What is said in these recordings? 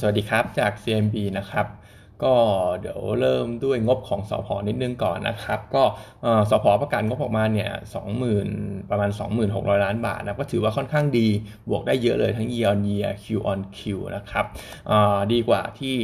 สวัสดีครับจาก CMB นะครับก็เดี๋ยวเริ่มด้วยงบของสอพอนิดนึงก่อนนะครับ ก็สอพอประกาศงบออกมาเนี่ย20,000ประมาณ 26,000 ล้านบาทนะก็ถือว่าค่อนข้างดีบวกได้เยอะเลยทั้ง year on year Q on Q นะครับดีกว่าที่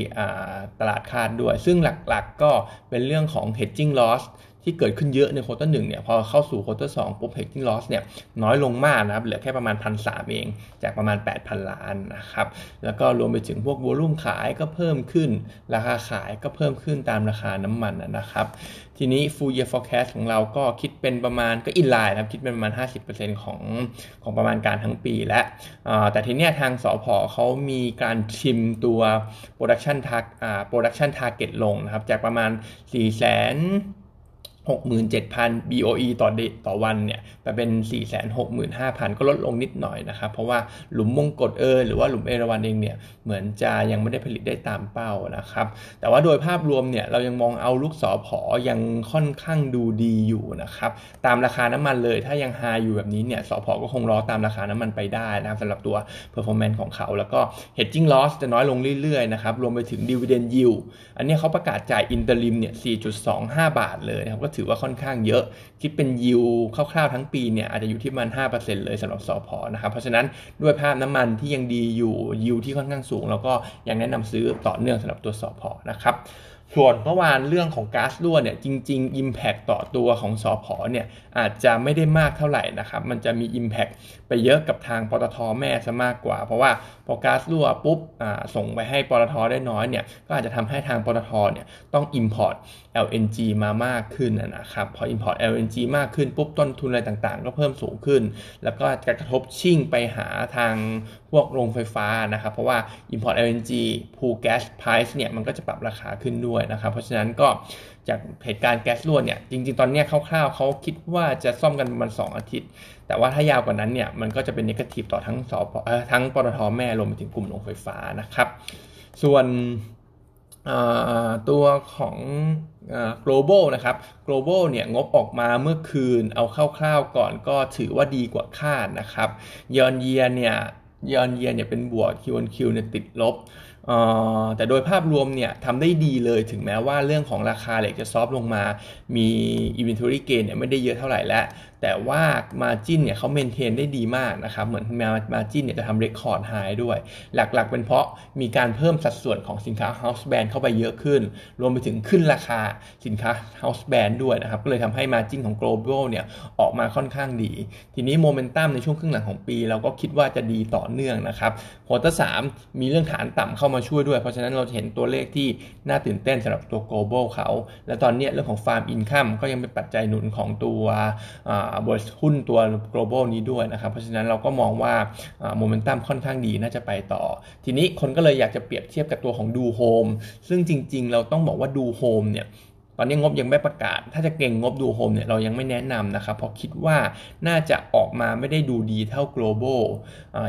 ตลาดคาดด้วย ซึ่งหลักๆก็เป็นเรื่องของ hedging loss ที่เกิดขึ้นเยอะใน quarter หนึ่งเนี่ยพอเข้าสู่ quarter สองปุ๊บ hedging loss เนี่ยน้อยลงมากนะครับเหลือแค่ประมาณพันสามเอง จากประมาณ 8,000 ล้านนะครับแล้วก็รวมไปถึงพวกวอลุ่มขายก็เพิ่มขึ้น ราคาขายก็เพิ่มขึ้นตามราคาน้ำมันนะครับ ทีนี้ full year forecast ของเราก็คิดเป็นประมาณก็อินไลน์นะครับคิดเป็นประมาณ 50%ของของประมาณการทั้งปีและแต่ทีเนี้ยทางสอพอเขามีการชิมตัว production target production target ลงนะครับจากประมาณ4 0 0 0 0 67,000 BOE ต่อเดต่อวันเนี่ยไปเป็น 465,000 ก็ลดลงนิดหน่อยนะครับ เพราะว่าหลุมบงกชเออหรือว่าหลุมเอราวันเองเนี่ยเหมือนจะยังไม่ได้ผลิตได้ตามเป้านะครับ แต่ว่าโดยภาพรวมเนี่ยเรายังมอง outlook สผ.ยังค่อนข้างดูดีอยู่นะครับ ตามราคาน้ำมันเลย ถ้ายัง high อยู่แบบนี้เนี่ยสอผอก็คงรอตามราคาน้ำมันไปได้นะครับสำหรับตัว performance ของเขา แล้วก็ hedging loss จะน้อยลงเรื่อยๆนะครับรวมไปถึง dividend yield อันนี้เขาประกาศจ่าย interim เนี่ย4.25 บาทเลยนะครับก็ถือว่าค่อนข้างเยอะ คิดเป็นยิวคร่าวๆทั้งปีเนี่ยอาจจะอยู่ที่มัน5%เลยสำหรับสอพอนะครับเพราะฉะนั้นด้วยภาพน้ำมันที่ยังดีอยู่ยิวที่ค่อนข้างสูง แล้วก็ยังแนะนำซื้อต่อเนื่องสำหรับตัวสอพอนะครับ ส่วนเมื่อวานเรื่องของก๊าซรั่วเนี่ยจริง ๆ Impact ต่อตัวของสอพอเนี่ยอาจจะไม่ได้มากเท่าไหร่นะครับมันจะมี Impact ไปเยอะกับทางปตทแม่ซะมากกว่า เพราะว่าพอก๊าซรั่วปุ๊บส่งไปให้ปตทได้น้อยเนี่ยก็อาจจะทำให้ทางปตทเนี่ยต้อง Import LNG มามากขึ้นนะครับพอ Import LNG มากขึ้นปุ๊บต้นทุนอะไรต่างๆ ก็เพิ่มสูงขึ้น แล้วก็จะกระทบชิ่งไปหาทางพวกโรงไฟฟ้านะครับเพราะว่า Import LNG Pool Gas Price เนี่ยมันก็จะปรับราคาขึ้นด้วยนะครับ เพราะฉะนั้นก็จากเหตุการณ์แก๊สรั่วเนี่ยจริงๆ ตอนนี้คร่าวๆเขาคิดว่าจะซ่อมกันประมาณ2อาทิตย์ แต่ว่าถ้ายาวกว่านั้นเนี่ยมันก็จะเป็นนกาทีฟต่อทั้งสอทั้งปตทแม่รวมไปถึงกลุ่มโรงไฟฟ้านะครับ ส่วนตัวของ global นะครับ global เนี่ยงบออกมาเมื่อคืนเอาคร่าวๆก่อนก็ถือว่าดีกว่าคาดนะครับยอนเยียเนี่ยยอนเยียเนี่ยเป็นบวก Q on Q เนี่ยติดลบ แต่โดยภาพรวมเนี่ยทำได้ดีเลยถึงแม้ว่าเรื่องของราคาเหล็กจะซอฟลงมา มี inventory gain เนี่ยไม่ได้เยอะเท่าไหร่แล้ว แต่ว่า Margin เนี่ยเขาเมนเทนได้ดีมากนะครับ เหมือน Margin เนี่ยจะทำ record high ด้วย หลักๆ เป็นเพราะมีการเพิ่มสัดส่วนของสินค้า House Brand เข้าไปเยอะขึ้น รวมไปถึงขึ้นราคาสินค้า House Brand ด้วยนะครับ ก็เลยทำให้ Margin ของ Global เนี่ยออกมาค่อนข้างดี ทีนี้โมเมนตัมในช่วงครึ่งหลังของปี เราก็คิดว่าจะดีต่อเนื่องนะครับ quarter สามมีเรื่องฐานต่ำเข้ามาช่วยด้วย เพราะฉะนั้นเราเห็นตัวเลขที่น่าตื่นเต้นสำหรับตัว global เขา และตอนนี้เรื่องของ farm income ก็ยังเป็นปัจจัยหนุนของตัวบริษัทหุ้นตัว global นี้ด้วยนะครับ เพราะฉะนั้นเราก็มองว่าโมเมนตัมค่อนข้างดีน่าจะไปต่อ ทีนี้คนก็เลยอยากจะเปรียบเทียบกับตัวของดูโฮมซึ่งจริง ๆ เราต้องบอกว่าดูโฮมเนี่ย ตอนนี้งบยังไม่ประกาศ ถ้าจะเก็งงบดูโฮมเนี่ยเรายังไม่แนะนำนะครับ เพราะคิดว่าน่าจะออกมาไม่ได้ดูดีเท่า global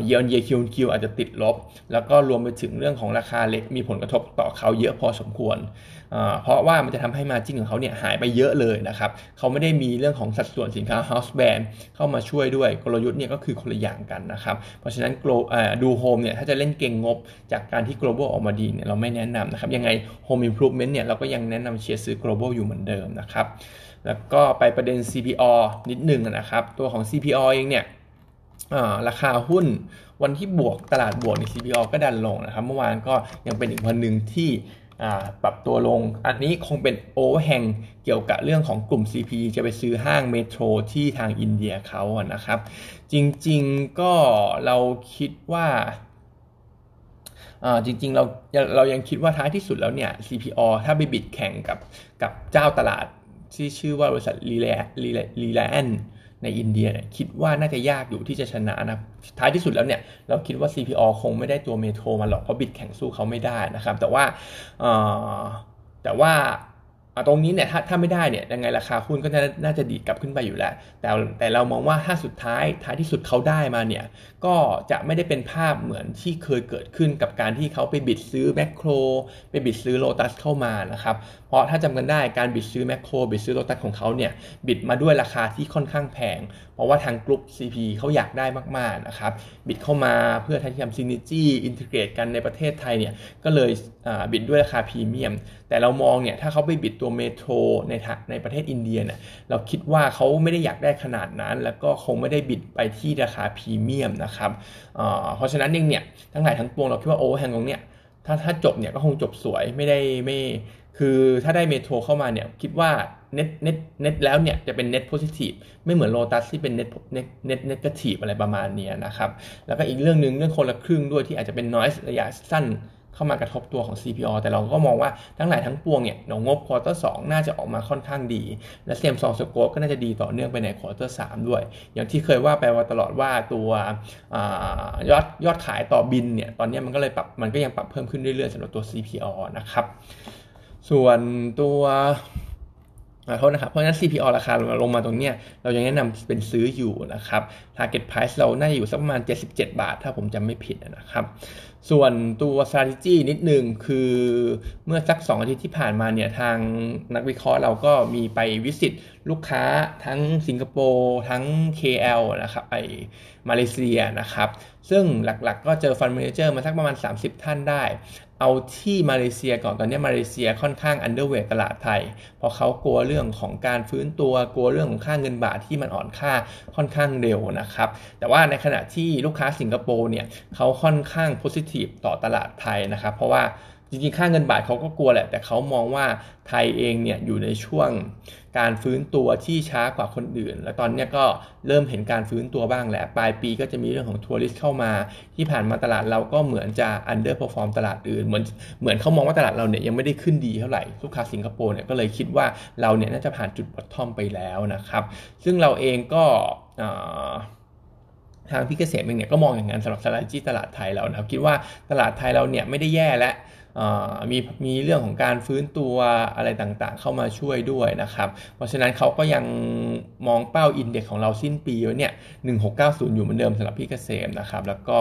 year year Q Q อาจจะติดลบ แล้วก็รวมไปถึงเรื่องของราคาเหล็กมีผลกระทบต่อเขาเยอะพอสมควร เพราะว่ามันจะทำให้ margin ของเขาเนี่ยหายไปเยอะเลยนะครับเขาไม่ได้มีเรื่องของสัดส่วนสินค้า house brand เข้ามาช่วยด้วยกลยุทธ์เนี่ยก็คือคนละอย่างกันนะครับ เพราะฉะนั้นดูโฮมเนี่ยถ้าจะเล่นเก็งงบจากการที่ global ออกมาดีเนี่ยเราไม่แนะนำนะครับ ยังไง home improvement เนี่ยเราก็ยังแนะนำเชียร์ซื้อ global อยู่เหมือนเดิมนะครับ แล้วก็ไปประเด็น CPO นิดหนึ่งนะครับ ตัวของ CPO เองเนี่ยราคาหุ้นวันที่บวกตลาดบวกใน CPO ก็ดันลงนะครับ เมื่อวานก็ยังเป็นอีกวันหนึ่งที่ ปรับตัวลง อันนี้คงเป็น overhang เกี่ยวกับเรื่องของกลุ่ม CP จะไปซื้อห้างเมโทรที่ทางอินเดียเขาอะนะครับ จริงๆก็เราคิดว่าจริงๆเราเรายังคิดว่าท้ายที่สุดแล้วเนี่ย CPO ถ้าไป bid แข่งกับกับเจ้าตลาดที่ชื่อว่าบริษัท Reli Reliance ในอินเดียเนี่ยคิดว่าน่าจะยากอยู่ที่จะชนะนะท้ายที่สุดแล้วเนี่ยเราคิดว่า CPO คงไม่ได้ตัวเมโทรมาหรอกเพราะบิดแข่งสู้เขาไม่ได้นะครับ แต่ว่าแต่ว่า ตรงนี้เนี่ยถ้าถ้าไม่ได้เนี่ยยังไงราคาหุ้นก็น่าจะดีกลับขึ้นไปอยู่แล้ว แต่แต่เรามองว่าถ้าสุดท้ายท้ายที่สุดเขาได้มาเนี่ยก็จะไม่ได้เป็นภาพเหมือนที่เคยเกิดขึ้นกับการที่เขาไปบิดซื้อแมคโครไปบิดซื้อโลตัสเข้ามานะครับเพราะถ้าจำกันได้การบิดซื้อแมคโครบิดซื้อโลตัสของเขาเนี่ยbid มาด้วยราคาที่ค่อนข้างแพง เพราะว่าทางกลุ่ม CP เขาอยากได้มากๆนะครับ bid เข้ามาเพื่อที่ทำ synergy integrate กันในประเทศไทยเนี่ยก็เลย bid ด้วยราคาพรีเมียม แต่เรามองเนี่ยถ้าเขาไป bid ตัวเมโทรในในประเทศอินเดียเนี่ยเราคิดว่าเขาไม่ได้อยากได้ขนาดนั้น แล้วก็คงไม่ได้ bid ไปที่ราคาพรีเมียมนะครับเพราะฉะนั้นเองเนี่ยทั้งหลายทั้งปวงเราคิดว่า overhang ตรงเนี่ยถ้าถ้าจบเนี่ยก็คงจบสวยไม่ได้ไม่คือถ้าได้เมโทรเข้ามาเนี่ยคิดว่า net net net แล้วเนี่ยจะเป็น net positive ไม่เหมือนโลตัสที่เป็น net net net negative อะไรประมาณนี้นะครับ แล้วก็อีกเรื่องหนึ่งเรื่องคนละครึ่งด้วยที่อาจจะเป็น noise ระยะสั้น เข้ามากระทบตัวของ CPO แต่เราก็มองว่าทั้งหลายทั้งปวงเนี่ยงบ quarter สองน่าจะออกมาค่อนข้างดี และ same store sales growth ก็น่าจะดีต่อเนื่องไปใน quarter สามด้วย อย่างที่เคยว่าไปว่าตลอดว่าตัวยอดยอดขายต่อบิลเนี่ยตอนนี้มันก็เลยปรับมันก็ยังปรับเพิ่มขึ้นเรื่อยๆสำหรับตัว CPO นะครับ ส่วนตัวขอโทษนะครับ เพราะฉะนั้น CPO ราคาลงมาตรงนี้เรายังแนะนำเป็นซื้ออยู่นะครับ Target Price เราน่าจะอยู่สักประมาณ 77 บาท ถ้าผมจำไม่ผิดนะครับ ส่วนตัว strategy นิดนึงคือเมื่อสัก 2 อาทิตย์ที่ผ่านมาเนี่ยทางนักวิเคราะห์เราก็มีไปวิสิตลูกค้าทั้งสิงคโปร์ทั้ง KL นะครับไปมาเลเซียนะครับ ซึ่งหลักๆก็เจอ fund manager มาสักประมาณ 30 ท่านได้เอาที่มาเลเซียก่อนตอนนี้มาเลเซียค่อนข้าง underweight ตลาดไทย เพราะเขากลัวเรื่องของการฟื้นตัวกลัวเรื่องของค่าเงินบาทที่มันอ่อนค่าค่อนข้างเร็วนะครับแต่ว่าในขณะที่ลูกค้าสิงคโปร์เนี่ยเขาค่อนข้าง positive ต่อตลาดไทยนะครับ เพราะว่าจริงๆ ค่าเงินบาทเขาก็กลัวแหละ แต่เขามองว่าไทยเองเนี่ยอยู่ในช่วงการฟื้นตัวที่ช้ากว่าคนอื่น แล้วตอนนี้ก็เริ่มเห็นการฟื้นตัวบ้างแหละ ปลายปีก็จะมีเรื่องของ tourist เข้ามา ที่ผ่านมาตลาดเราก็เหมือนจะ underperform ตลาดอื่น เหมือนเหมือนเขามองว่าตลาดเราเนี่ยยังไม่ได้ขึ้นดีเท่าไหร่ ลูกค้าสิงคโปร์เนี่ยก็เลยคิดว่าเราเนี่ยน่าจะผ่านจุด bottom ไปแล้วนะครับ ซึ่งเราเองก็ ทางพี่เกษมเองเนี่ยก็มองอย่างนั้นสำหรับ strategy ตลาดไทยเรานะครับคิดว่าตลาดไทยเราเนี่ยไม่ได้แย่และ มีมีเรื่องของการฟื้นตัวอะไรต่างๆ เข้ามาช่วยด้วยนะครับ เพราะฉะนั้นเขาก็ยังมองเป้า index ของเราสิ้นปีไว้เนี่ย 1690 อยู่เหมือนเดิมสำหรับพี่เกษมนะครับ แล้วก็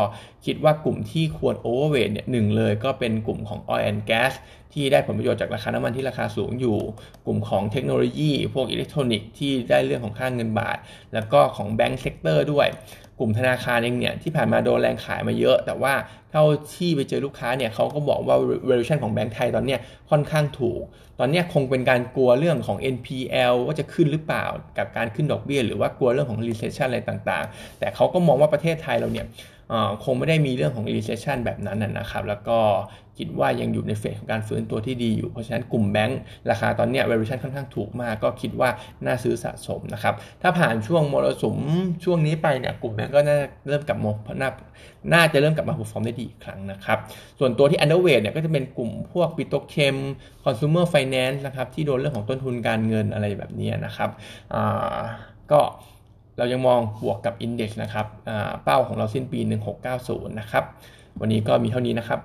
คิดว่ากลุ่มที่ควร overweight เนี่ยหนึ่งเลยก็เป็นกลุ่มของ oil and gas ที่ได้ผลประโยชน์จากราคาน้ำมันที่ราคาสูงอยู่ กลุ่มของเทคโนโลยี พวกอิเล็กทรอนิกส์ที่ได้เรื่องของค่าเงินบาท แล้วก็ของแบงก์ sector ด้วย กลุ่มธนาคารเองเนี่ยที่ผ่านมาโดนแรงขายมาเยอะ แต่ว่าเท่าที่ไปเจอลูกค้าเนี่ยเขาก็บอกว่า valuation ของแบงก์ไทยตอนนี้ค่อนข้างถูก ตอนนี้คงเป็นการกลัวเรื่องของ NPL ว่าจะขึ้นหรือเปล่ากับการขึ้นดอกเบี้ยหรือว่ากลัวเรื่องของ recession อะไรต่างๆ แต่เขาก็มองว่าประเทศไทยเราเนี่ย คงไม่ได้มีเรื่องของ recession แบบนั้นนะครับ แล้วก็คิดว่ายังอยู่ในเฟสของการฟื้นตัวที่ดีอยู่ เพราะฉะนั้นกลุ่มแบงก์ราคาตอนนี้ valuation ค่อนข้างถูกมาก ก็คิดว่าน่าซื้อสะสมนะครับ ถ้าผ่านช่วงมรสุมช่วงนี้ไปเนี่ยกลุ่มแบงก์ก็น่าเริ่มกลับมาน่าน่าจะเริ่มกลับมา perform ได้ดีอีกครั้งนะครับ ส่วนตัวที่ underweight เนี่ยก็จะเป็นกลุ่มพวกปิโตเคม consumer finance นะครับที่โดนเรื่องของต้นทุนการเงินอะไรแบบนี้นะครับก็ เรายังมองบวกกับ Index นะครับเป้าของเราสิ้นปี 1690 นะครับ วันนี้ก็มีเท่านี้นะครับ